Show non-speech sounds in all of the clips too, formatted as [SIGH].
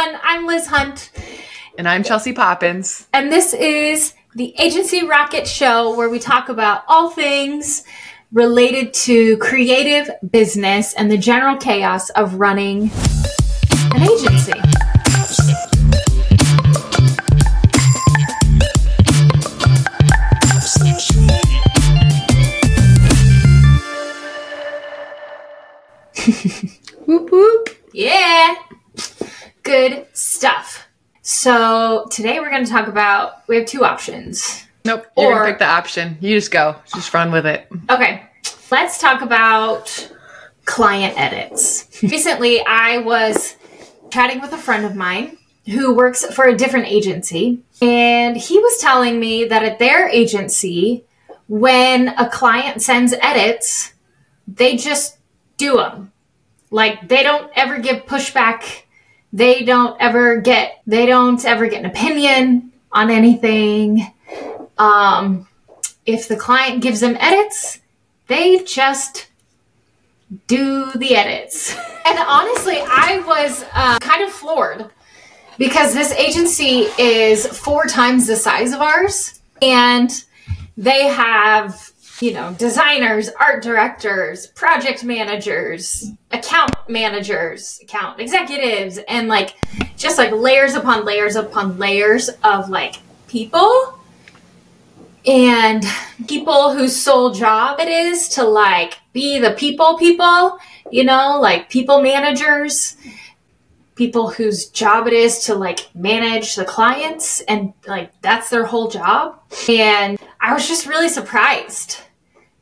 everyone. I'm Liz Hunt. And I'm Chelsea Poppins. And this is the Agency Rocket Show where we talk about all things related to creative business and the general chaos of running an agency. Good stuff. So today we're going to talk about, we have two options. Nope. You're Or- pick the option. You just go. Just run with it. Okay, let's talk about client edits. [LAUGHS] Recently, I was chatting with a friend of mine who works for a different agency, and he was telling me that at their agency, when a client sends edits, they just do them. Like they don't ever give pushback. They don't ever get they don't ever get an opinion on anything. Um, if the client gives them edits, they just do the edits. [LAUGHS] And honestly, I was uh, kind of floored because this agency is four times the size of ours, and they have you know designers, art directors, project managers, account managers, account executives, and like just like layers upon layers upon layers of like people. And people whose sole job it is to like be the people people you know like people managers. People whose job it is to like manage the clients and like that's their whole job. And i was just really surprised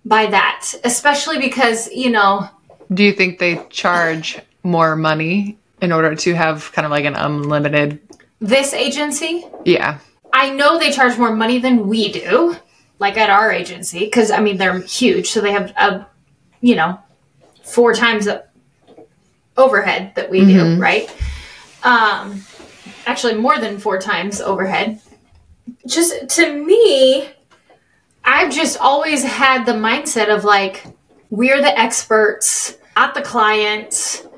by that especially because you know Do you think they charge more money in order to have kind of like an unlimited? this agency Yeah. I know they charge more money than we do, like at our agency, because I mean they're huge, so they have a, you know, four times the overhead that we do, right? Um, actually more than four times overhead. Just to me, I've just always had the mindset of like we're the experts, not the client,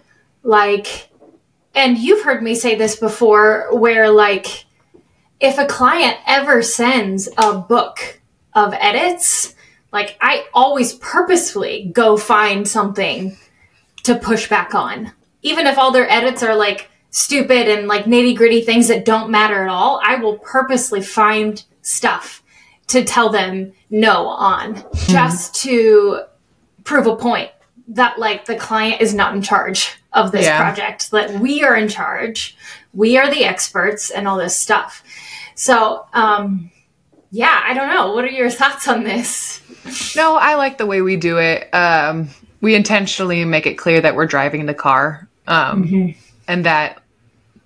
like. And you've heard me say this before, where like if a client ever sends a book of edits, like I always purposefully go find something to push back on. Even if all their edits are like stupid and like nitty gritty things that don't matter at all, I will purposely find stuff to tell them no on just to prove a point that like the client is not in charge of this Yeah. project, that we are in charge, we are the experts and all this stuff. So, um, yeah, I don't know. What are your thoughts on this? No, I like the way we do it. Um, we intentionally make it clear that we're driving the car, um, and that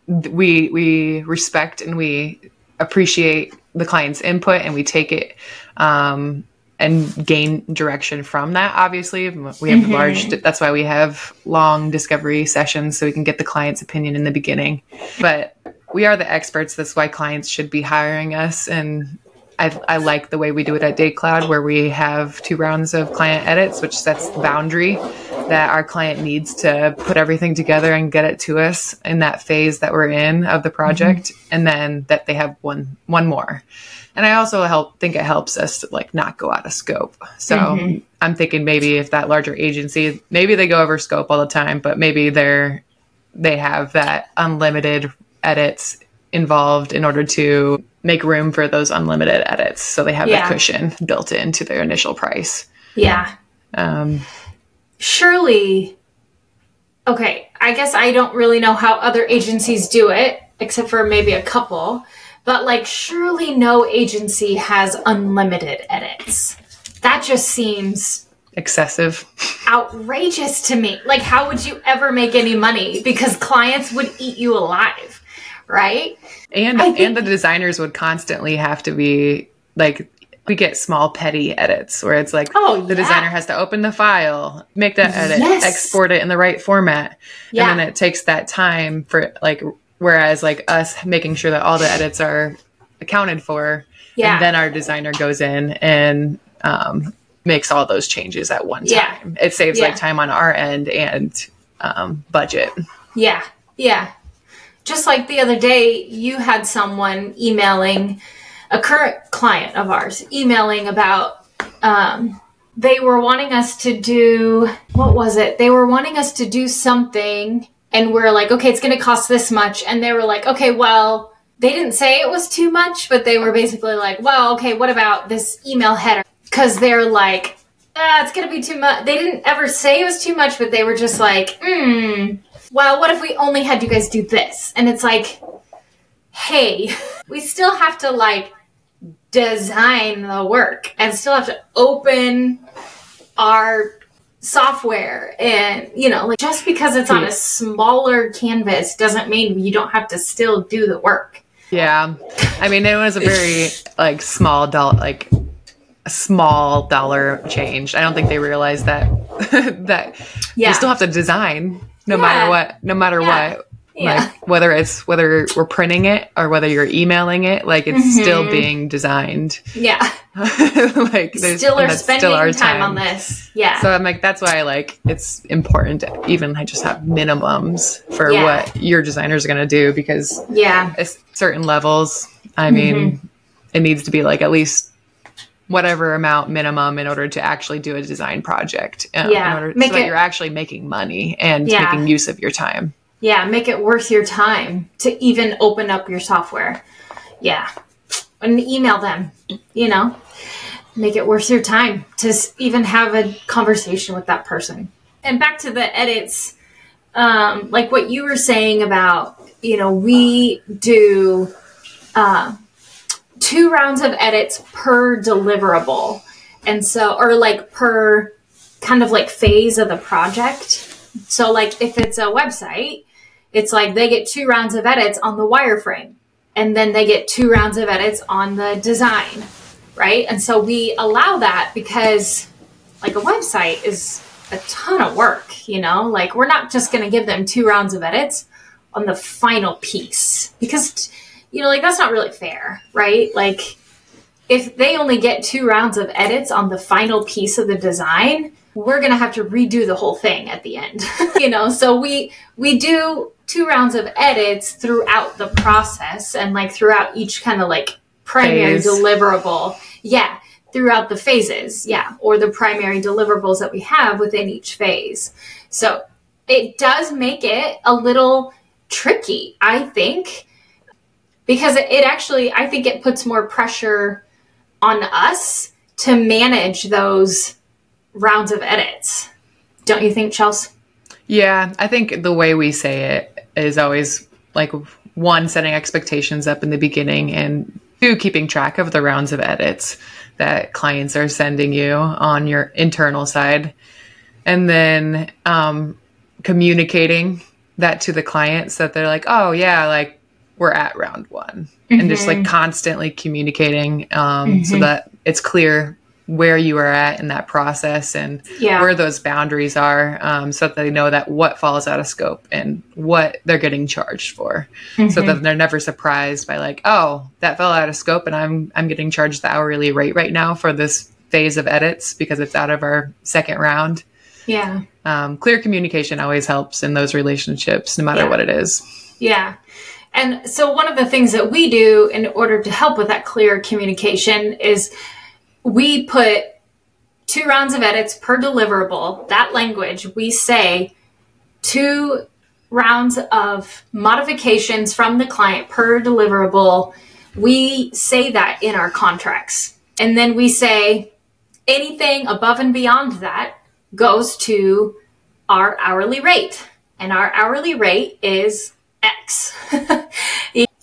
we we respect and we appreciate the client's input, and we take it um, and gain direction from that. Obviously, we have large. That's why we have long discovery sessions, so we can get the client's opinion in the beginning. But we are the experts. That's why clients should be hiring us, and I, I like the way we do it at DayCloud, where we have two rounds of client edits, which sets the boundary that our client needs to put everything together and get it to us in that phase that we're in of the project, mm-hmm. and then that they have one one more. And I also help think it helps us to like not go out of scope. So mm-hmm. I'm thinking maybe if that larger agency, maybe they go over scope all the time, but maybe they're they have that unlimited edits involved in order to make room for those unlimited edits. So they have Yeah. a cushion built into their initial price. Yeah. Um, Surely, okay, I guess I don't really know how other agencies do it, except for maybe a couple, but like, surely no agency has unlimited edits. That just seems excessive. outrageous to me. Like, how would you ever make any money? Because clients would eat you alive, right? And think- and the designers would constantly have to be like we get small petty edits where it's like Oh, the yeah. designer has to open the file, make that edit, Yes. export it in the right format. Yeah. And then it takes that time for like whereas like us making sure that all the edits are accounted for Yeah. and then our designer goes in and um, makes all those changes at one time. Yeah. It saves Yeah. like time on our end and um, budget. Yeah, yeah. Just like the other day, you had someone emailing a current client of ours, emailing about, um, they were wanting us to do, what was it? They were wanting us to do something, and we're like, okay, it's going to cost this much. And they were like, okay, well, they didn't say it was too much, but they were basically like, well, okay, what about this email header? Because they're like, ah, it's going to be too much. They didn't ever say it was too much, but they were just like, hmm, well, what if we only had you guys do this? And it's like, hey, [LAUGHS] we still have to like design the work and still have to open our software and you know like just because it's on a smaller canvas doesn't mean you don't have to still do the work. Yeah. I mean it was a very [LAUGHS] like small dollar like small dollar change. I don't think they realized that [LAUGHS] that yeah. you still have to design no yeah. matter what no matter yeah. what yeah. Like whether it's whether we're printing it or whether you're emailing it, like it's mm-hmm. still being designed. Yeah. [LAUGHS] like still are spending still our time, time on this. Yeah. So I'm like, that's why I like it's important to even just have minimums for yeah. what your designers are gonna do because yeah, it's certain levels. I mean, mm-hmm. it needs to be like at least whatever amount minimum in order to actually do a design project. Um, yeah. In order, Make so it, that you're actually making money and yeah. making use of your time. Yeah, make it worth your time to even open up your software. Yeah. And email them, you know, make it worth your time to even have a conversation with that person. And back to the edits, um, like what you were saying about, you know, we do uh, two rounds of edits per deliverable. And so, or like per kind of like phase of the project. So, like if it's a website, it's like they get two rounds of edits on the wireframe and then they get two rounds of edits on the design, right? And so we allow that because like a website is a ton of work, you know? Like we're not just going to give them two rounds of edits on the final piece because you know, like that's not really fair, right? Like if they only get two rounds of edits on the final piece of the design, we're going to have to redo the whole thing at the end. [LAUGHS] you know, so we we do two rounds of edits throughout the process and like throughout each kind of like primary Phase. deliverable. Yeah, throughout the phases. Yeah, or the primary deliverables that we have within each phase. So it does make it a little tricky, I think, because it actually, I think it puts more pressure on us to manage those rounds of edits. Don't you think, Chelsea? Yeah, I think the way we say it is always like one, setting expectations up in the beginning, and two, keeping track of the rounds of edits that clients are sending you on your internal side. And then um, communicating that to the clients that they're like, oh, yeah, like we're at round one. Mm-hmm. And just like mm-hmm. constantly communicating um, mm-hmm. so that it's clear where you are at in that process and yeah. where those boundaries are um, so that they know that what falls out of scope and what they're getting charged for mm-hmm. so that they're never surprised by like oh that fell out of scope and i'm i'm getting charged the hourly rate right now for this phase of edits because it's out of our second round yeah um, clear communication always helps in those relationships no matter yeah. what it is yeah and so one of the things that we do in order to help with that clear communication is we put two rounds of edits per deliverable. That language, we say two rounds of modifications from the client per deliverable. We say that in our contracts. And then we say anything above and beyond that goes to our hourly rate. And our hourly rate is X. [LAUGHS]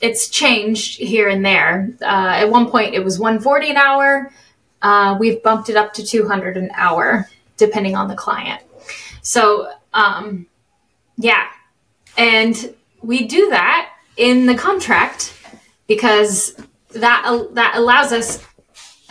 it's changed here and there. Uh, at one point, it was 140 an hour. Uh, we've bumped it up to 200 an hour, depending on the client. So, um, yeah. And we do that in the contract because that, that allows us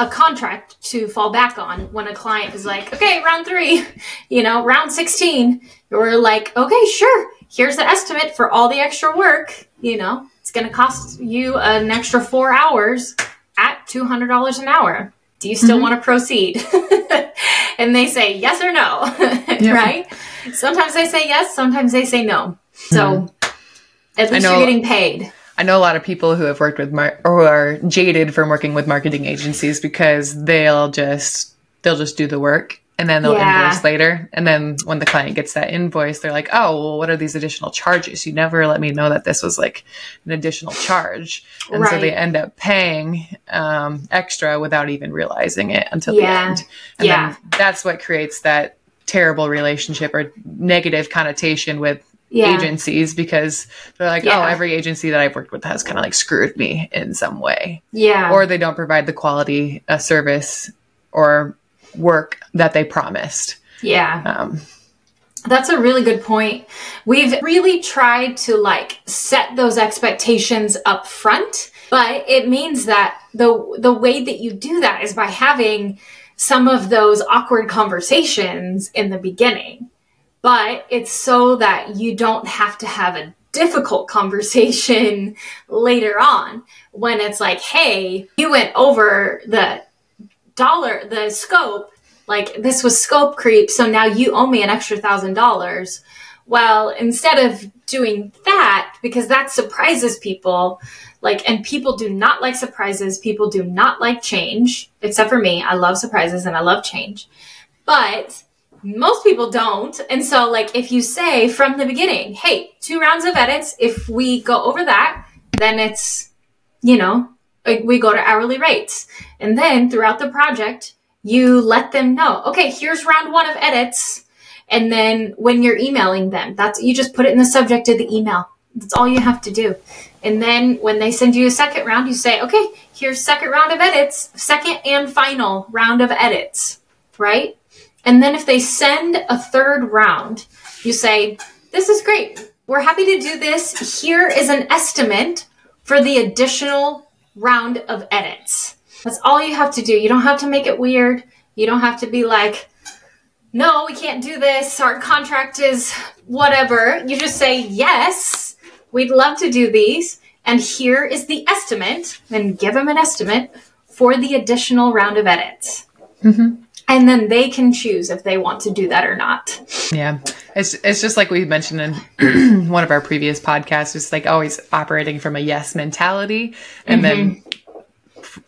a contract to fall back on when a client is like, okay, round three, [LAUGHS] you know, round 16. We're like, okay, sure. Here's the estimate for all the extra work. You know, it's going to cost you an extra four hours at $200 an hour do you still mm-hmm. want to proceed? [LAUGHS] and they say yes or no, [LAUGHS] yep. right? Sometimes they say yes, sometimes they say no. So, mm-hmm. At least know- you're getting paid. I know a lot of people who have worked with mar- or are jaded from working with marketing agencies because they'll just they'll just do the work and then they'll Yeah. invoice later. And then when the client gets that invoice, they're like, "Oh, well, what are these additional charges? You never let me know that this was like an additional charge." And so they end up paying um, extra without even realizing it until Yeah. the end. And Yeah. that's what creates that terrible relationship or negative connotation with Yeah. agencies because they're like, Yeah. oh, every agency that I've worked with has kind of like screwed me in some way, Yeah. or they don't provide the quality uh, service or work that they promised. yeah. Um, That's a really good point. We've really tried to like set those expectations up front, but it means that the the way that you do that is by having some of those awkward conversations in the beginning. But it's so that you don't have to have a difficult conversation [LAUGHS] later on when it's like, "Hey, you went over the dollar the scope like this was scope creep so now you owe me an extra thousand dollars. Well instead of doing that because that surprises people like and people do not like surprises people do not like change except for me i love surprises and i love change. But most people don't and so like if you say from the beginning hey two rounds of edits if we go over that then it's you know we go to hourly rates and then throughout the project you let them know okay here's round one of edits. And then when you're emailing them that's you just put it in the subject of the email. That's all you have to do. And then when they send you a second round you say okay here's second round of edits second and final round of edits right? And then if they send a third round you say this is great. We're happy to do this. Here is an estimate for the additional round of edits. That's all you have to do. You don't have to make it weird. You don't have to be like, no, we can't do this. Our contract is whatever. You just say, yes, we'd love to do these. And here is the estimate. And give them an estimate for the additional round of edits. Mm-hmm. And then they can choose if they want to do that or not. yeah, it's it's just like we mentioned in [CLEARS THROAT] one of our previous podcasts. It's like always operating from a yes mentality, and then mm-hmm.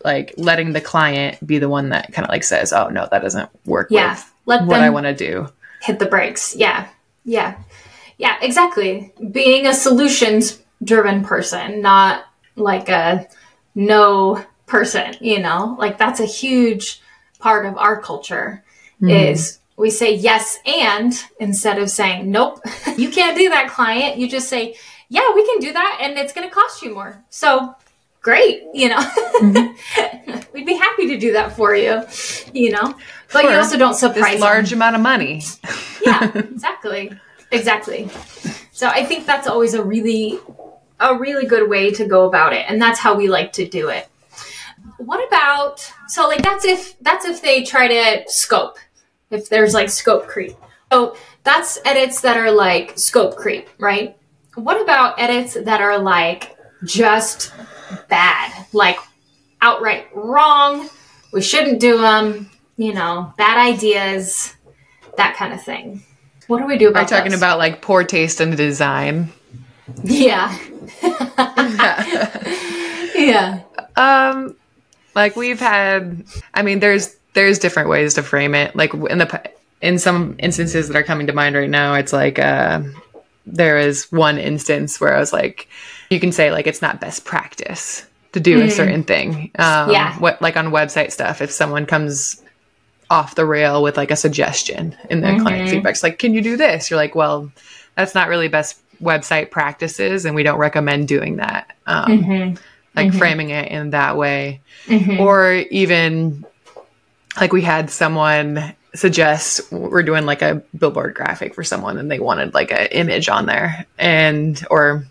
Like letting the client be the one that kind of like says, "Oh no, that doesn't work Yeah. Let what I want to do." hit the brakes. Yeah. Yeah. Yeah, exactly. Being a solutions driven person, not like a no person, you know? Like that's a huge part of our culture mm-hmm. is we say yes and instead of saying nope, [LAUGHS] you can't do that client, you just say, "Yeah, we can do that and it's going to cost you more." So, great, you know. Mm-hmm. [LAUGHS] We'd be happy to do that for you, you know. But you also don't surprise This them large amount of money. yeah [LAUGHS] exactly exactly so i think that's always a really a really good way to go about it and that's how we like to do it what about so like that's if that's if they try to scope if there's like scope creep so that's edits that are like scope creep right what about edits that are like just bad like outright wrong we shouldn't do them you know bad ideas that kind of thing what do we do about Are talking those? about like poor taste in design? yeah [LAUGHS] yeah Um, like we've had. I mean, there's there's different ways to frame it. Like in the in some instances that are coming to mind right now, it's like uh, there is one instance where I was like, you can say like it's not best practice to do a hmm. certain thing. Um, Yeah. What like on website stuff, if someone comes off the rail with like a suggestion in the client mm-hmm. feedback, it's like, can you do this? You're like, well, that's not really best website practices, and we don't recommend doing that. Um, mm-hmm. like mm-hmm. framing it in that way or even like we had someone suggest we're doing like a billboard graphic for someone and they wanted like an image on there and or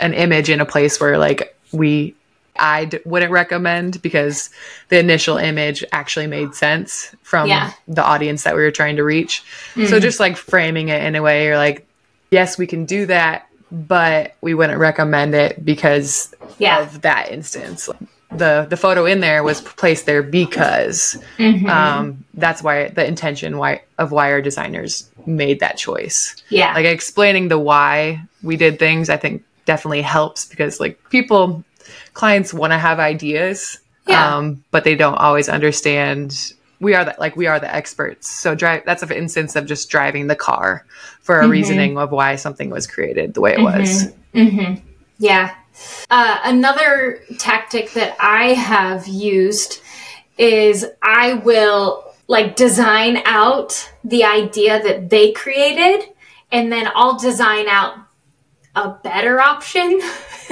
an image in a place where like we I d- wouldn't recommend because the initial image actually made sense from Yeah. the audience that we were trying to reach. So mm-hmm. just like framing it in a way you're like, yes, we can do that, but we wouldn't recommend it because Yeah. of that instance. The the photo in there was placed there because Mm-hmm. um, that's why the intention why of why our designers made that choice. yeah Like explaining the why we did things, I think definitely helps because like people clients want to have ideas Yeah. um, but they don't always understand we are the, like we are the experts so drive that's an instance of just driving the car for a reasoning of why something was created the way it was Mm-hmm. Yeah. Uh, another tactic that I have used is I will like design out the idea that they created and then I'll design out a better option [LAUGHS]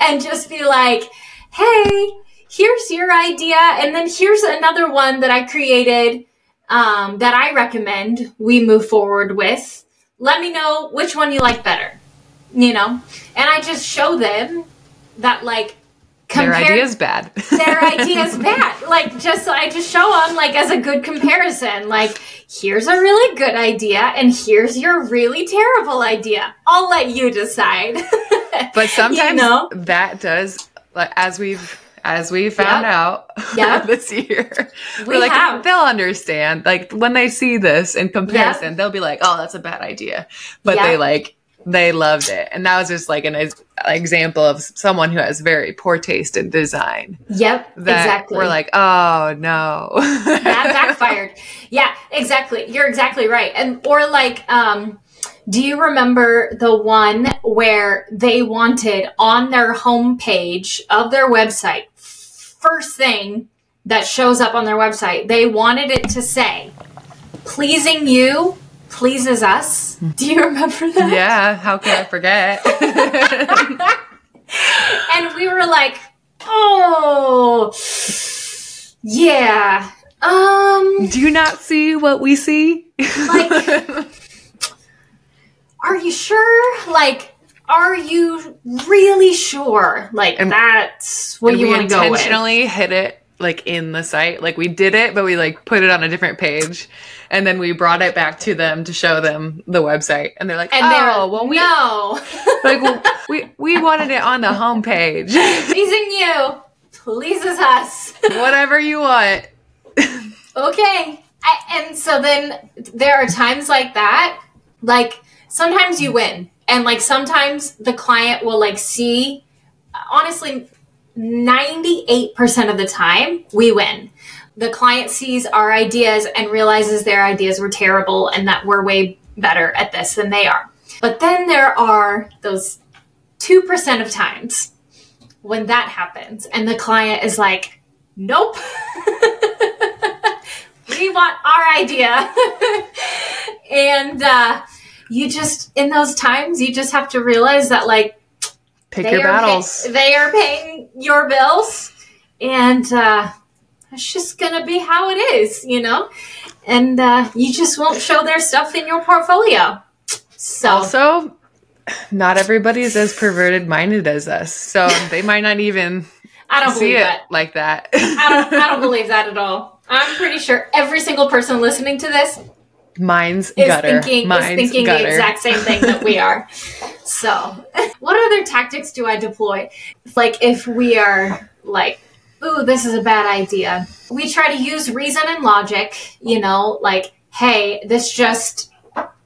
and just be like, hey, here's your idea. And then here's another one that I created um, that I recommend we move forward with. Let me know which one you like better, you know? And I just show them that, like, their compare- idea is bad [LAUGHS] their idea's bad. Like, just so I just show them like as a good comparison. Like, here's a really good idea, and here's your really terrible idea. I'll let you decide. [LAUGHS] but sometimes know? that does like as we've as we found Yep. out [LAUGHS] Yep. this year We we're like have. they'll understand like when they see this in comparison they'll be like oh that's a bad idea but they like they loved it and that was just like an ex- example of someone who has very poor taste in design yep, exactly. we're like oh no that backfired. [LAUGHS] Yeah, exactly. You're exactly right. And or like, um, do you remember the one where they wanted on their homepage of their website, first thing that shows up on their website, they wanted it to say, pleasing you pleases us. Do you remember that? yeah how can i forget [LAUGHS] And we were like, oh, yeah. Um, do you not see what we see like [LAUGHS] are you sure like are you really sure like And- that's what you want to go with intentionally hit it like in the site. Like we did it, but we like put it on a different page, and then we brought it back to them to show them the website, and they're like, and "Oh, well, we no. [LAUGHS] like well, we we wanted it on the homepage. [LAUGHS] pleasing you. Pleases us. [LAUGHS] Whatever you want." okay. I, and so then there are times like that. Like sometimes you win. And like sometimes the client will like see honestly 98% of the time we win. The client sees our ideas and realizes their ideas were terrible and that we're way better at this than they are. But then there are those 2% of times when that happens and the client is like nope. [LAUGHS] We want our idea. [LAUGHS] And uh, you just in those times you just have to realize that like Pick they your are pay- battles. they are paying your bills and uh, it's just gonna be how it is you know and uh, you just won't show their stuff in your portfolio so also, not everybody's as perverted minded as us, so [LAUGHS] they might not even i don't see it that like that. I don't, I don't [LAUGHS] believe that at all i'm pretty sure every single person listening to this Mine's is gutter. thinking Mine's is thinking gutter. the exact same thing that we [LAUGHS] are. So, [LAUGHS] what other tactics do I deploy? Like if we are like, "Ooh, this is a bad idea." We try to use reason and logic, you know, like, "Hey, this just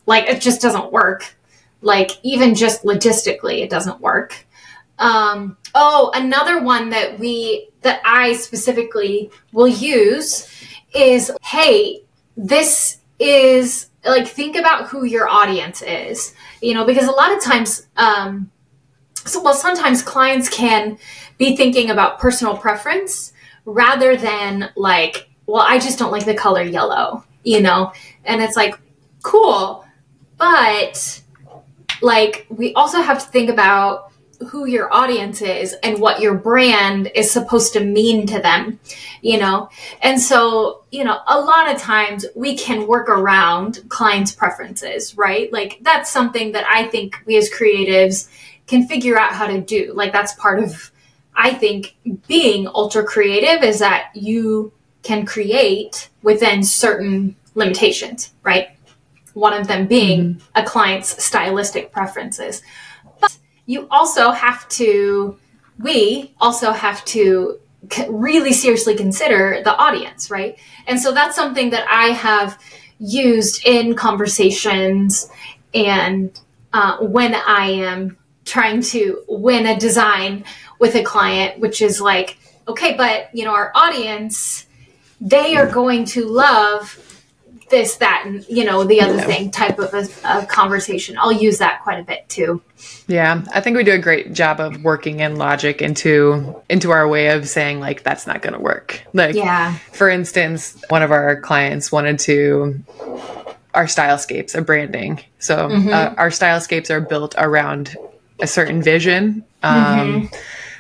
like it just doesn't work." Like even just logistically, it doesn't work. Um, oh, another one that we that I specifically will use is, "Hey, this is like think about who your audience is you know because a lot of times um so well sometimes clients can be thinking about personal preference rather than like well i just don't like the color yellow you know? And it's like cool but like we also have to think about who your audience is and what your brand is supposed to mean to them you know? And so you know a lot of times we can work around clients preferences right? Like that's something that i think we as creatives can figure out how to do. Like that's part of i think being ultra creative is that you can create within certain limitations right? One of them being mm-hmm. a client's stylistic preferences you also have to we also have to really seriously consider the audience right? And so that's something that i have used in conversations and uh, when I am trying to win a design with a client, which is like, okay, but you know, our audience, they are going to love this, that, and you know, the other yeah. thing type of a, a, conversation. I'll use that quite a bit too. Yeah, I think we do a great job of working in logic into into our way of saying like that's not going to work. Like, yeah. For instance, one of our clients wanted to our stylescapes, a branding. So mm-hmm. uh, our stylescapes are built around a certain vision, um, mm-hmm.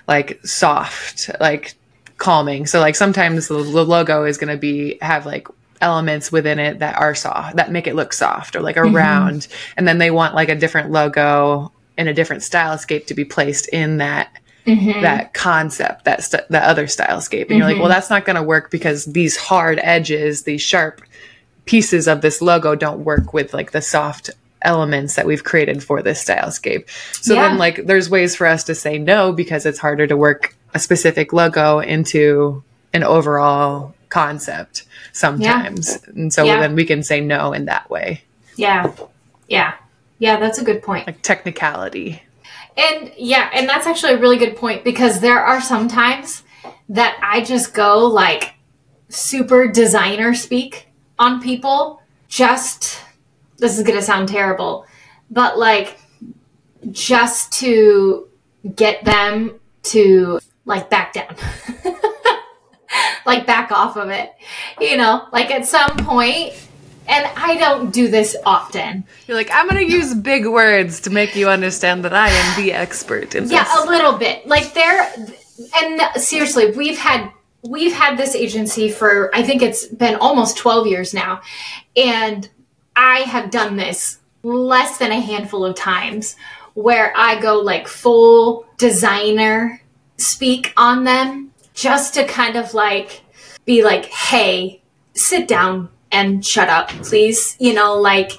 like soft, like calming. So like sometimes the, the logo is going to be have like elements within it that are soft that make it look soft or like around mm-hmm. and then they want like a different logo in a different stylescape to be placed in that mm-hmm. that concept that st- that other stylescape and mm-hmm. you're like well mm-hmm. that's not going to work because these hard edges these sharp pieces of this logo don't work with like the soft elements that we've created for this stylescape so yeah. then like there's ways for us to say no because it's harder to work a specific logo into an overall concept sometimes. Yeah. And so yeah. then we can say no in that way. Yeah. Yeah. Yeah, that's a good point. Like technicality. And yeah, and that's actually a really good point because there are some times that I just go like super designer speak on people just this is going to sound terrible, but like just to get them to like back down. [LAUGHS] like back off of it. You know, like at some point, and I don't do this often. You're like, I'm to use big words to make you understand that I am the expert in this. Yeah, a little bit. Like there, and seriously, we've had we've had this agency for I think it's been almost 12 years now, and I have done this less than a handful of times where I go like full designer speak on them just to kind of like be like, hey, sit down and shut up, please. You know, like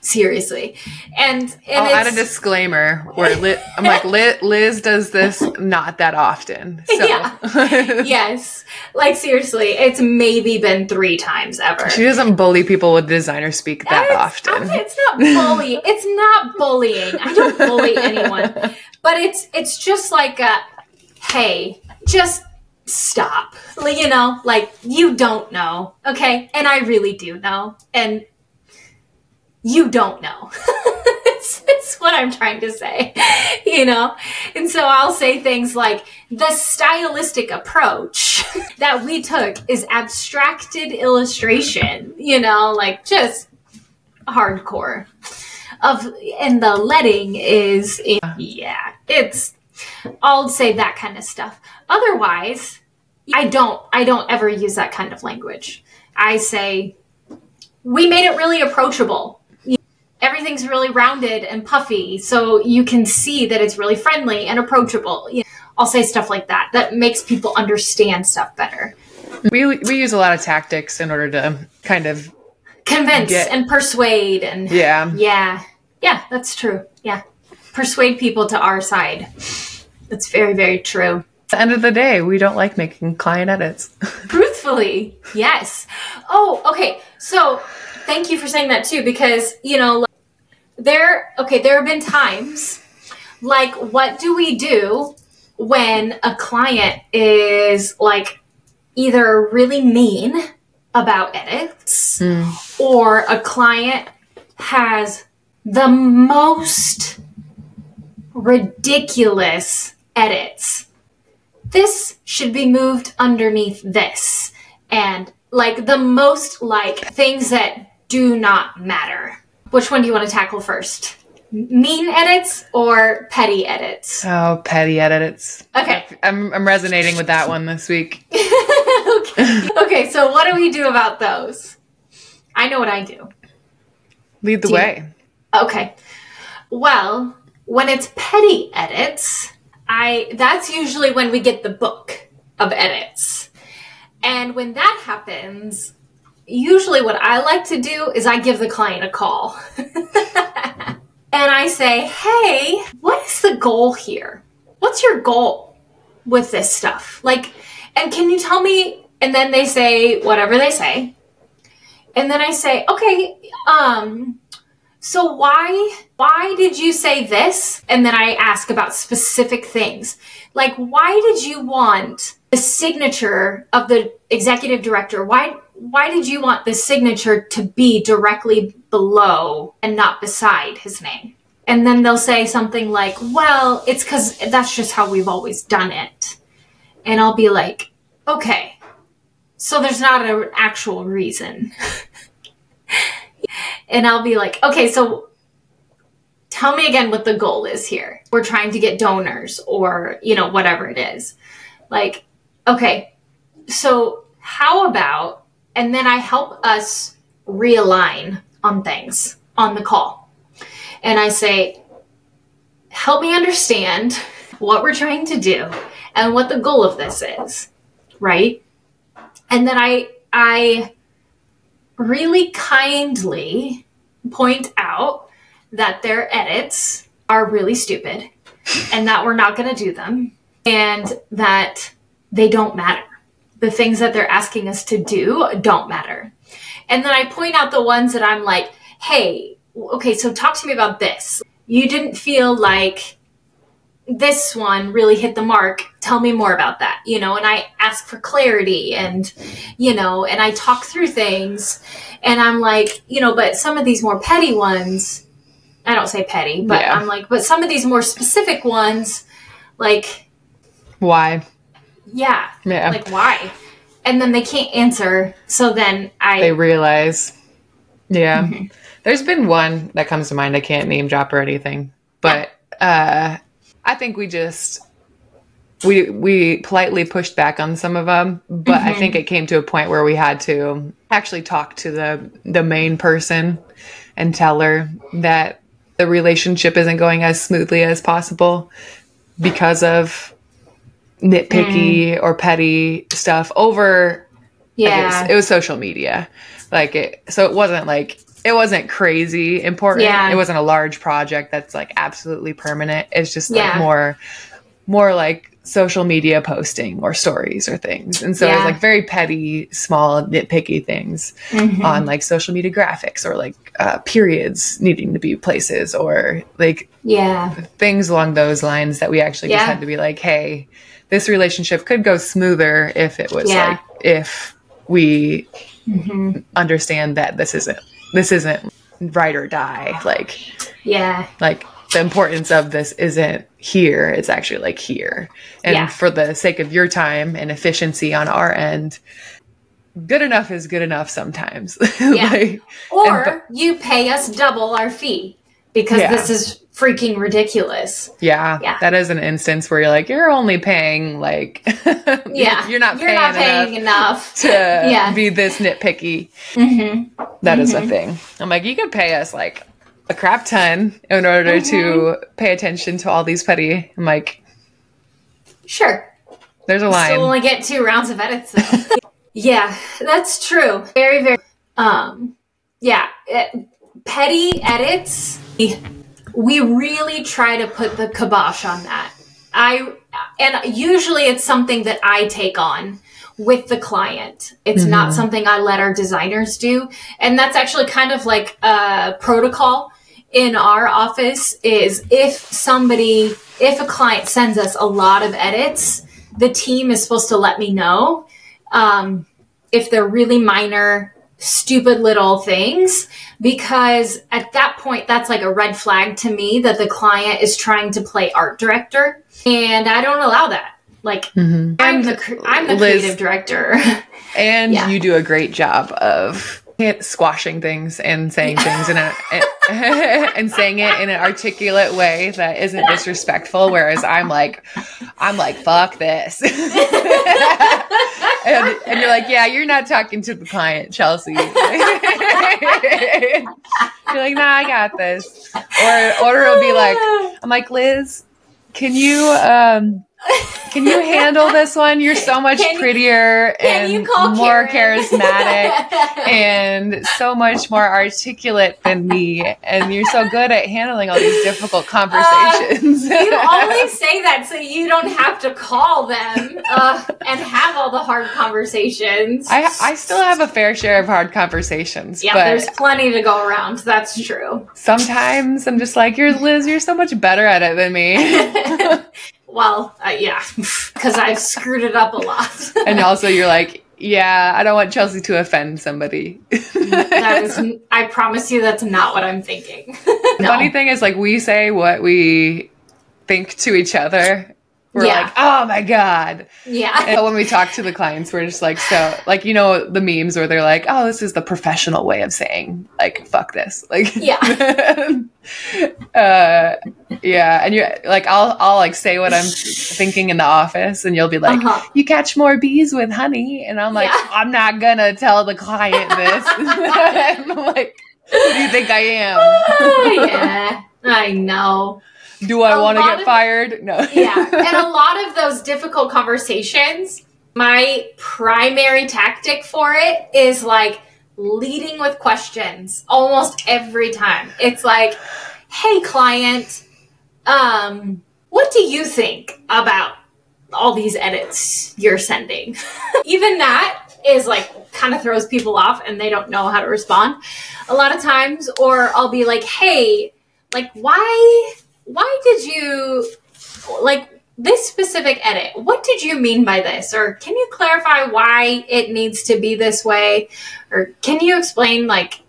seriously. And, and I'll add a disclaimer where Liz, I'm like, Liz, Liz, does this not that often. So. [LAUGHS] Yeah. yes. Like seriously, it's maybe been three times ever. She doesn't bully people with designer speak that it's, often. Okay, it's not bully. it's not bullying. I don't bully anyone. [LAUGHS] But it's it's just like a hey, just stop. You know, like you don't know, okay? And I really do know. And you don't know. [LAUGHS] it's, it's what I'm trying to say, [LAUGHS] you know? And so I'll say things like the stylistic approach [LAUGHS] that we took is abstracted illustration, you know, like just hardcore. Of and the letting is yeah, it's I'll say that kind of stuff. Otherwise, I don't I don't ever use that kind of language. I say we made it really approachable. Everything's really rounded and puffy, so you can see that it's really friendly and approachable. I'll say stuff like that that makes people understand stuff better. We we use a lot of tactics in order to kind of convince get... and persuade and yeah yeah yeah that's true yeah persuade people to our side. That's very very true. At the end of the day, we don't like making client edits. [LAUGHS] Truthfully, yes. Oh, okay. So thank you for saying that too, because you know, there. Okay, there have been times like, what do we do when a client is like either really mean about edits, mm. or a client has the most ridiculous edits this should be moved underneath this. And like the most like things that do not matter. Which one do you want to tackle first? Mean edits or petty edits? Oh, petty edits. Okay. I'm, I'm resonating with that one this week. [LAUGHS] okay. okay, so what do we do about those? I know what I do. Lead the do way. You? Okay. Well, when it's petty edits, I that's usually when we get the book of edits. And when that happens, usually what I like to do is I give the client a call. [LAUGHS] and I say, "Hey, what is the goal here? What's your goal with this stuff? Like and can you tell me?" And then they say whatever they say. And then I say, "Okay, um so why why did you say this? And then I ask about specific things. Like why did you want the signature of the executive director? Why why did you want the signature to be directly below and not beside his name? And then they'll say something like, "Well, it's cuz that's just how we've always done it." And I'll be like, "Okay. So there's not an actual reason." [LAUGHS] and I'll be like, "Okay, so tell me again what the goal is here. We're trying to get donors or, you know, whatever it is." Like, okay, so how about, and then I help us realign on things on the call. And I say, help me understand what we're trying to do and what the goal of this is, right? And then I, I really kindly point out that their edits are really stupid and that we're not going to do them and that they don't matter. The things that they're asking us to do don't matter. And then I point out the ones that I'm like, hey, okay, so talk to me about this. You didn't feel like this one really hit the mark. Tell me more about that, you know, and I ask for clarity and, you know, and I talk through things and I'm like, you know, but some of these more petty ones, I don't say petty, but Yeah. I'm like, but some of these more specific ones, like, Why? yeah, Yeah. like why? And then they can't answer. So then I, they realize. Yeah. Mm-hmm. There's been one that comes to mind. I can't name drop or anything, but uh, I think we just we we politely pushed back on some of them, but Mm-hmm. I think it came to a point where we had to actually talk to the the main person and tell her that the relationship isn't going as smoothly as possible because of nitpicky Mm. or petty stuff over yeah. It was social media. Like it so it wasn't like it wasn't crazy important. Yeah. It wasn't a large project that's like absolutely permanent. It's just like Yeah. more more like social media posting or stories or things. And so it was like very petty, small, nitpicky things Mm-hmm. on like social media graphics or like uh, periods needing to be places or like yeah, things along those lines that we actually just had to be like, hey, this relationship could go smoother if it was Yeah. like if we Mm-hmm. understand that this isn't this isn't right or die. Like yeah, like the importance of this isn't here, it's actually like here. And Yeah. for the sake of your time and efficiency on our end, good enough is good enough sometimes. [LAUGHS] Yeah. like, or And you pay us double our fee because Yeah. this is freaking ridiculous. Yeah, Yeah. that is an instance where you're like, you're only paying like, [LAUGHS] Yeah, you're not you're paying, not paying enough, enough. [LAUGHS] to [LAUGHS] Yeah. be this nitpicky. hmm That is a thing. I'm like, you could pay us like a crap ton in order to Mm-hmm. pay attention to all these petty. I'm like, Sure. there's a line. Still only get two rounds of edits though. yeah, that's true. Very, very. Um, yeah, it, petty edits. We really try to put the kibosh on that. I and usually it's something that I take on with the client. It's not something I let our designers do, and that's actually kind of like a protocol in our office. Is if somebody, if a client sends us a lot of edits, the team is supposed to let me know um, if they're really minor, stupid little things, because at that point, that's like a red flag to me that the client is trying to play art director, and I don't allow that. Like mm-hmm. I'm the I'm the Liz- creative director. [LAUGHS] and Yeah. you do a great job of [LAUGHS] squashing things and saying things in a [LAUGHS] and saying it in an articulate way that isn't disrespectful whereas i'm like i'm like fuck this. [LAUGHS] And, and you're like yeah you're not talking to the client chelsea. You're like nah i got this. Or or it'll be like i'm like liz can you um can you handle this one? You're so much Can prettier you and more Karen?" charismatic [LAUGHS] and so much more articulate than me. And you're so good at handling all these difficult conversations. you [LAUGHS] only say that so you don't have to call them uh, and have all the hard conversations. I, I still have a fair share of hard conversations, yeah, but there's plenty to go around. That's true. sometimes I'm just like, you're Liz, you're so much better at it than me. [LAUGHS] well, uh, yeah, [LAUGHS] because I've screwed it up a lot. [LAUGHS] and also you're like, yeah, I don't want Chelsea to offend somebody. that [LAUGHS] is, I promise you, that's not what I'm thinking. The No. funny thing is, like, we say what we think to each other. We're Yeah. like, oh my God. Yeah. And when we talk to the clients, we're just like, so, like, you know, the memes where they're like, oh, this is the professional way of saying, like, fuck this. Like, Yeah. [LAUGHS] uh, yeah. And you're like, I'll, I'll like say what I'm thinking in the office, and you'll be like, Uh-huh. you catch more bees with honey. And I'm like, Yeah. I'm not gonna tell the client this. [LAUGHS] [LAUGHS] I'm like, who do you think I am? yeah, I know. Do I want to get of- fired? No. [LAUGHS] Yeah. And a lot of those difficult conversations, my primary tactic for it is like leading with questions almost every time. It's like, hey, client, um, what do you think about all these edits you're sending? [LAUGHS] Even that is like kind of throws people off and they don't know how to respond a lot of times. Or I'll be like, hey, like, why, why did you, like, this specific edit, what did you mean by this? Or can you clarify why it needs to be this way? Or can you explain, like,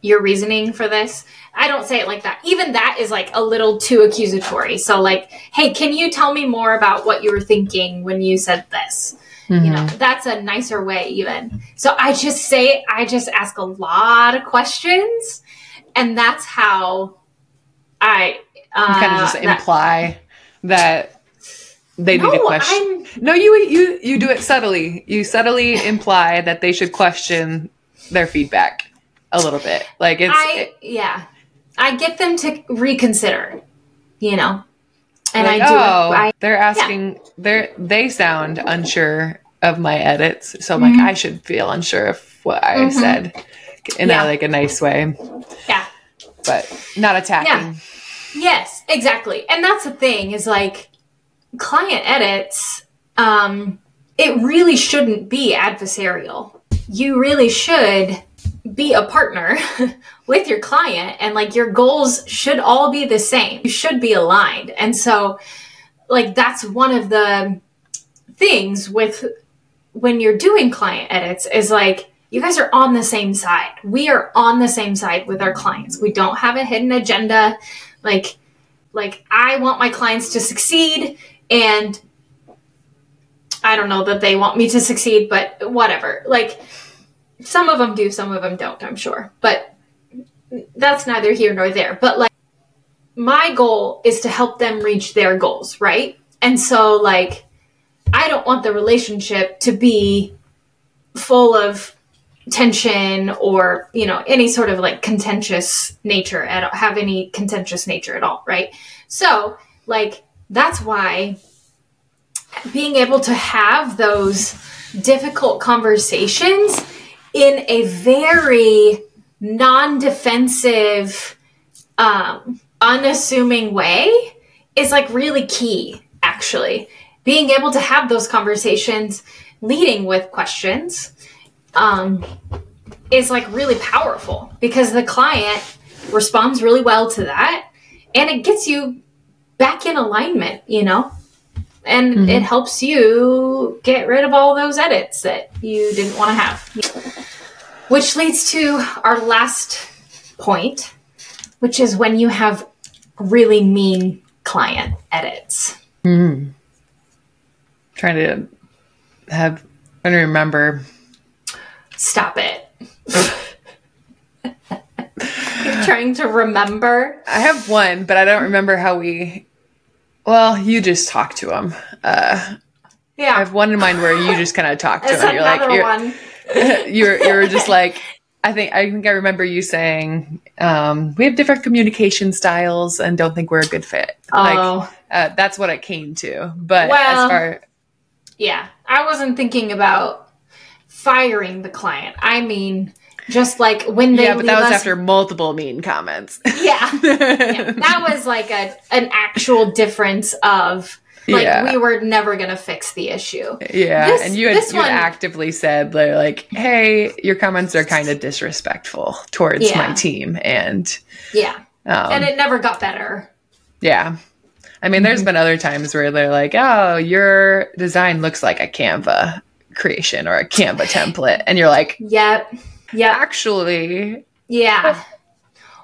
your reasoning for this? I don't say it like that. Even that is like a little too accusatory. So, like, hey, can you tell me more about what you were thinking when you said this? Mm-hmm. You know, that's a nicer way, even. So, I just say, I just ask a lot of questions, and that's how I uh, kind of just imply that they need no, a question. I'm No, you you you do it subtly. You subtly imply that they should question their feedback a little bit. Like it's I yeah, I get them to reconsider, you know, and like, I do. oh, I, they're asking. They're they sound unsure of my edits, so I'm like Mhm. I should feel unsure of what I Mhm. said in Yeah. a like a nice way, yeah, but not attacking. Yes, exactly, and that's the thing is like client edits. Um, it really shouldn't be adversarial. You really should be a partner [LAUGHS] with your client and like your goals should all be the same. You should be aligned. And so like that's one of the things with when you're doing client edits is like you guys are on the same side. We are on the same side with our clients. We don't have a hidden agenda. Like like I want my clients to succeed and I don't know that they want me to succeed, but whatever. Like some of them do, some of them don't, I'm sure. But that's neither here nor there. But like my goal is to help them reach their goals, right? And so like I don't want the relationship to be full of tension or, you know, any sort of like contentious nature at have any contentious nature at all, right? So, like that's why being able to have those difficult conversations in a very non-defensive um, unassuming way is like really key actually being able to have those conversations leading with questions um, is like really powerful because the client responds really well to that and it gets you back in alignment you know and Mhm. it helps you get rid of all those edits that you didn't want to have which leads to our last point which is when you have really mean client edits Mm. Trying to have trying to remember. Stop it. You're trying to remember. I have one, but I don't remember how we. Well, you just talk to him. Uh, yeah, I have one in mind where you just kind of talk to them. You're like, you're, one. [LAUGHS] you're you're just like, I think I think I remember you saying um, we have different communication styles and don't think we're a good fit. Like Oh. uh, that's what it came to. But Well- as far Yeah, I wasn't thinking about firing the client. I mean, just like when they yeah, but that was us- after multiple mean comments. [LAUGHS] Yeah, yeah, that was like a an actual difference of like Yeah. we were never gonna fix the issue. Yeah, This- and you had you had actively said li- like, "Hey, your comments are kind of disrespectful towards Yeah. my team," and Yeah, um, and it never got better. yeah. I mean, Mm-hmm. there's been other times where they're like, "Oh, your design looks like a Canva creation or a Canva template," and you're like, Yep, yeah, "Actually, yeah.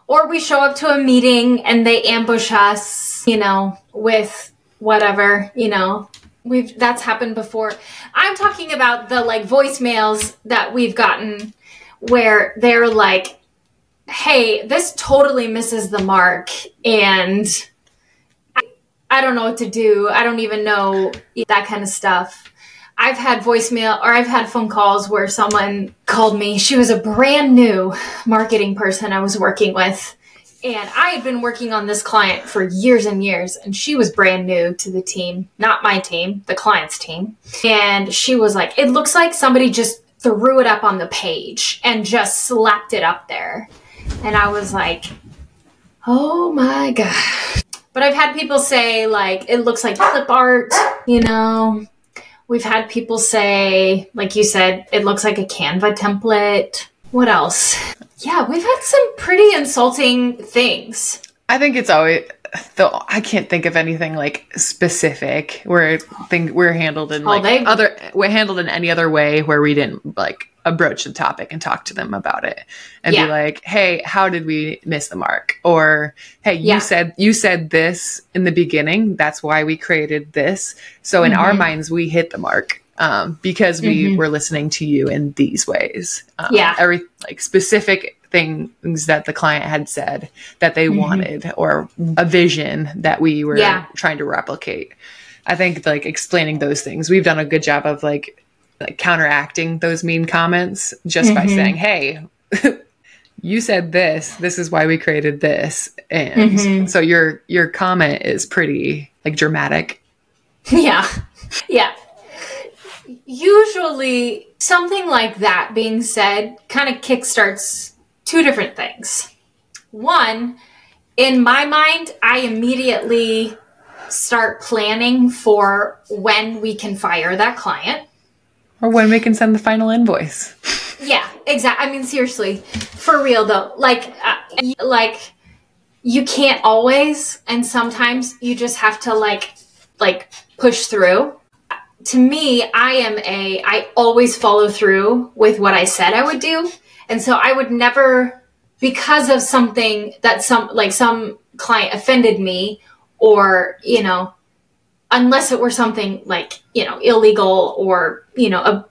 Or we show up to a meeting and they ambush us, you know, with whatever, you know. We've that's happened before. I'm talking about the like voicemails that we've gotten where they're like, "Hey, this totally misses the mark and I, I don't know what to do. I don't even know that kind of stuff." I've had voicemail or I've had phone calls where someone called me. She was a brand new marketing person I was working with. And I had been working on this client for years and years, and she was brand new to the team, not my team, the client's team. And she was like, It looks like somebody just threw it up on the page and just slapped it up there. And I was like, Oh my God. But I've had people say, like, it looks like clip art, you know, We've had people say, like you said, it looks like a Canva template. What else? Yeah, we've had some pretty insulting things. I think it's always though I can't think of anything like specific where think we're handled in like other we're handled in any other way where we didn't like approach the topic and talk to them about it and Yeah. be like, "Hey, how did we miss the mark?" Or, "Hey, you Yeah. said you said this in the beginning. That's why we created this." So in our Mhm. minds, we hit the mark um, because we Mhm. were listening to you in these ways. Um, Yeah. every like specific things that the client had said that they Mhm. wanted or a vision that we were Yeah. trying to replicate. I think like explaining those things, we've done a good job of like like counteracting those mean comments just by Mhm. saying, "Hey, [LAUGHS] you said this. This is why we created this." And Mhm. so your your comment is pretty like dramatic. [LAUGHS] Yeah. Yeah. Usually, something like that being said kind of kickstarts two different things. One, in my mind, I immediately start planning for when we can fire that client. Or when we can send the final invoice. Yeah, exactly. I mean, seriously, for real though. Like, uh, like you can't always, and sometimes you just have to like, like push through. To me, I am a. I always follow through with what I said I would do, and so I would never, because of something that some like some client offended me, or you know, unless it were something like you know illegal or you know a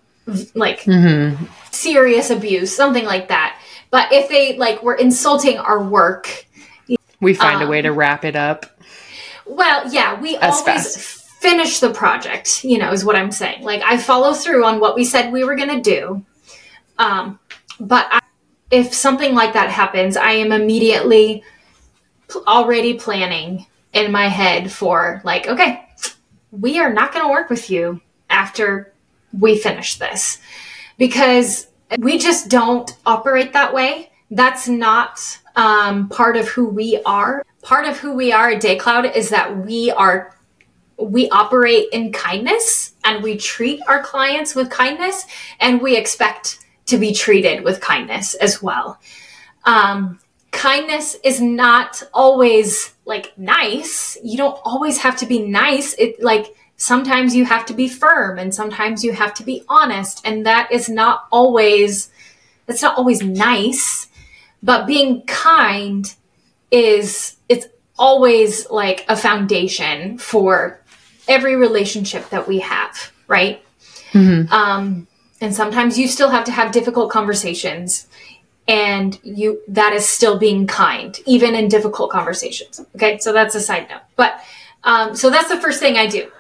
like Mm-hmm. serious abuse, something like that. But if they like were insulting our work, We find a Um, way to wrap it up. well, yeah, we always fast. finish the project, you know, is what I'm saying. Like I follow through on what we said we were going to do. Um, but I, if something like that happens, I am immediately already planning in my head for like, okay, we are not going to work with you after we finish this because we just don't operate that way. That's not um, part of who we are. Part of who we are at DayCloud is that we are we operate in kindness and we treat our clients with kindness and we expect to be treated with kindness as well. Um, kindness is not always like nice. You don't always have to be nice. It like sometimes you have to be firm and sometimes you have to be honest and that is not always that's not always nice. But being kind is it's always like a foundation for every relationship that we have, right? Mhm. Um, and sometimes you still have to have difficult conversations, and you that is still being kind, even in difficult conversations. Okay, so that's a side note. But um, so that's the first thing I do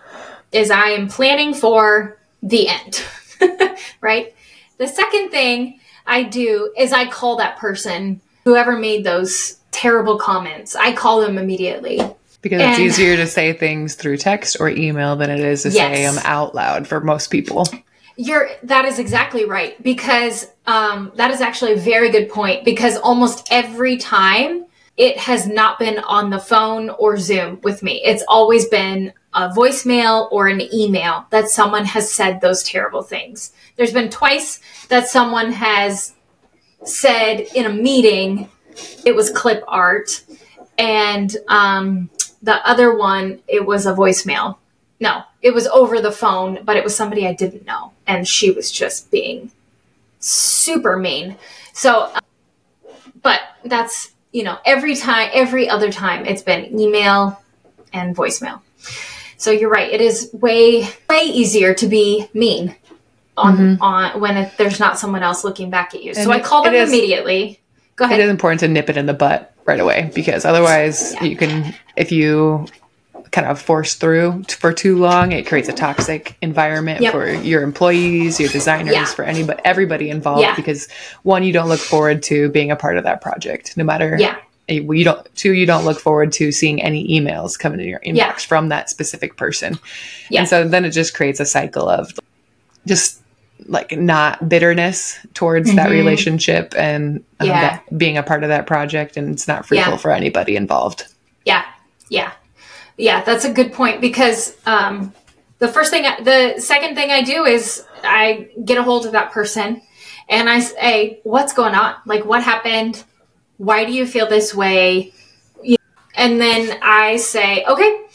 is I am planning for the end, [LAUGHS] right? The second thing I do is I call that person, whoever made those terrible comments, I call them immediately. Because it's easier to say things through text or email than it is to yes. say them out loud for most people. You're that is exactly right because um, that is actually a very good point because almost every time it has not been on the phone or Zoom with me. It's always been a voicemail or an email that someone has said those terrible things. There's been twice that someone has said in a meeting it was clip art, and um, the other one it was a voicemail. No, it was over the phone, but it was somebody I didn't know, and she was just being super mean. So, but that's you know every time, every other time, it's been email and voicemail. So you're right. It is way way easier to be mean on mm-hmm. on when it, there's not someone else looking back at you. And so I call them is, immediately. Go ahead. It is important to nip it in the butt right away because otherwise yeah. you can if you kind of force through for too long it creates a toxic environment yep. for your employees your designers yeah. for anybody everybody involved yeah. because one you don't look forward to being a part of that project no matter yeah you don't two you don't look forward to seeing any emails coming in your inbox yeah. from that specific person yeah. and so then it just creates a cycle of just like not bitterness towards mm-hmm. that relationship and um, yeah. that being a part of that project and it's not fruitful yeah. for anybody involved yeah yeah yeah that's a good point because um, the first thing the second thing i do is i get a hold of that person and i say what's going on like what happened why do you feel this way? And then I say, okay,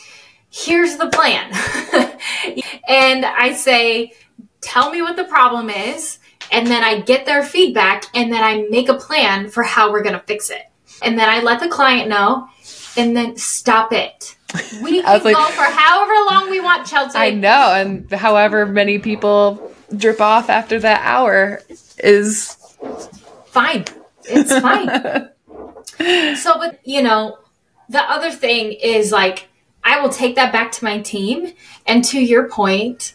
here's the plan. [LAUGHS] and I say, tell me what the problem is. And then I get their feedback and then I make a plan for how we're going to fix it. And then I let the client know and then stop it. We [LAUGHS] can like, go for however long we want, Chelsea. I know. And however many people drip off after that hour is fine. It's [LAUGHS] fine. so, but you know, the other thing is like, I will take that back to my team. And to your point,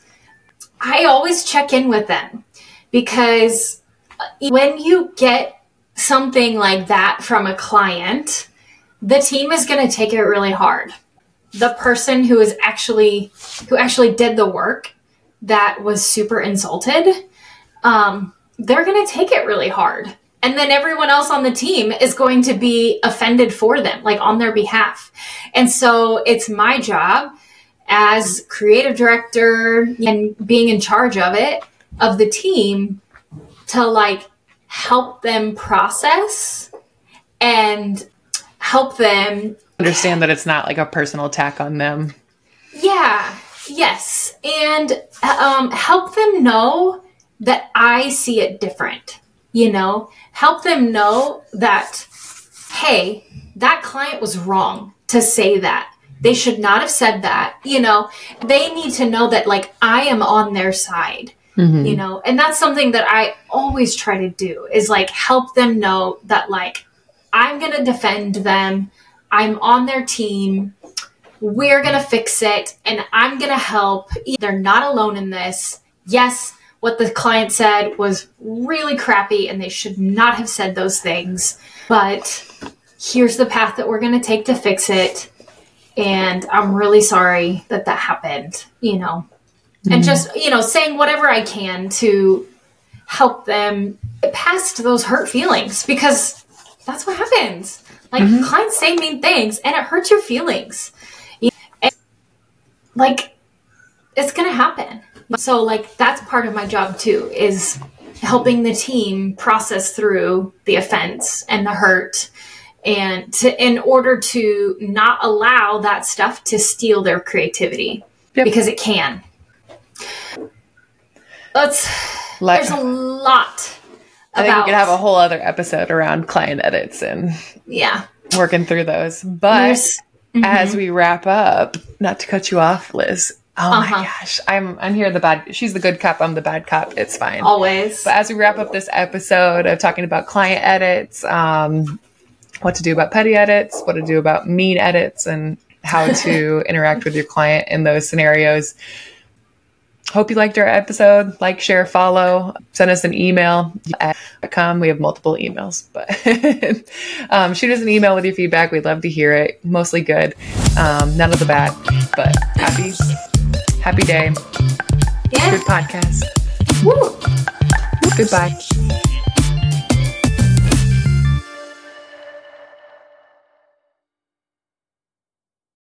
I always check in with them because uh, when you get something like that from a client, the team is going to take it really hard. The person who is actually who actually did the work that was super insulted, um, they're going to take it really hard. And then everyone else on the team is going to be offended for them like on their behalf. And so it's my job as creative director and being in charge of it of the team to like help them process and help them understand that it's not like a personal attack on them yeah yes and um, help them know that i see it different you know, help them know that, hey, that client was wrong to say that. They should not have said that. You know, they need to know that, like, I am on their side. Mm-hmm. You know, and that's something that I always try to do is like help them know that, like, I'm going to defend them. I'm on their team. We're going to fix it and I'm going to help. They're not alone in this. Yes, what the client said was really crappy and they should not have said those things. But here's the path that we're going to take to fix it. And I'm really sorry that that happened, you know. Mm-hmm. And just, you know, saying whatever I can to help them past those hurt feelings because that's what happens. Like mm-hmm. clients say mean things and it hurts your feelings. And, like it's to happen. So like that's part of my job too is helping the team process through the offense and the hurt and to in order to not allow that stuff to steal their creativity yep. because it can. Let's Let, there's a lot I think we could have a whole other episode around client edits and yeah, working through those. But mm-hmm. as we wrap up, not to cut you off, Liz, Oh uh-huh. my gosh. I'm I'm here the bad she's the good cop, I'm the bad cop. It's fine. Always. But as we wrap up this episode of talking about client edits, um, what to do about petty edits, what to do about mean edits and how to [LAUGHS] interact with your client in those scenarios. Hope you liked our episode. Like, share, follow, send us an email at com. We have multiple emails, but [LAUGHS] um, shoot us an email with your feedback. We'd love to hear it. Mostly good, um, none of the bad, but happy, happy day. Yeah. Good podcast. Woo. Goodbye.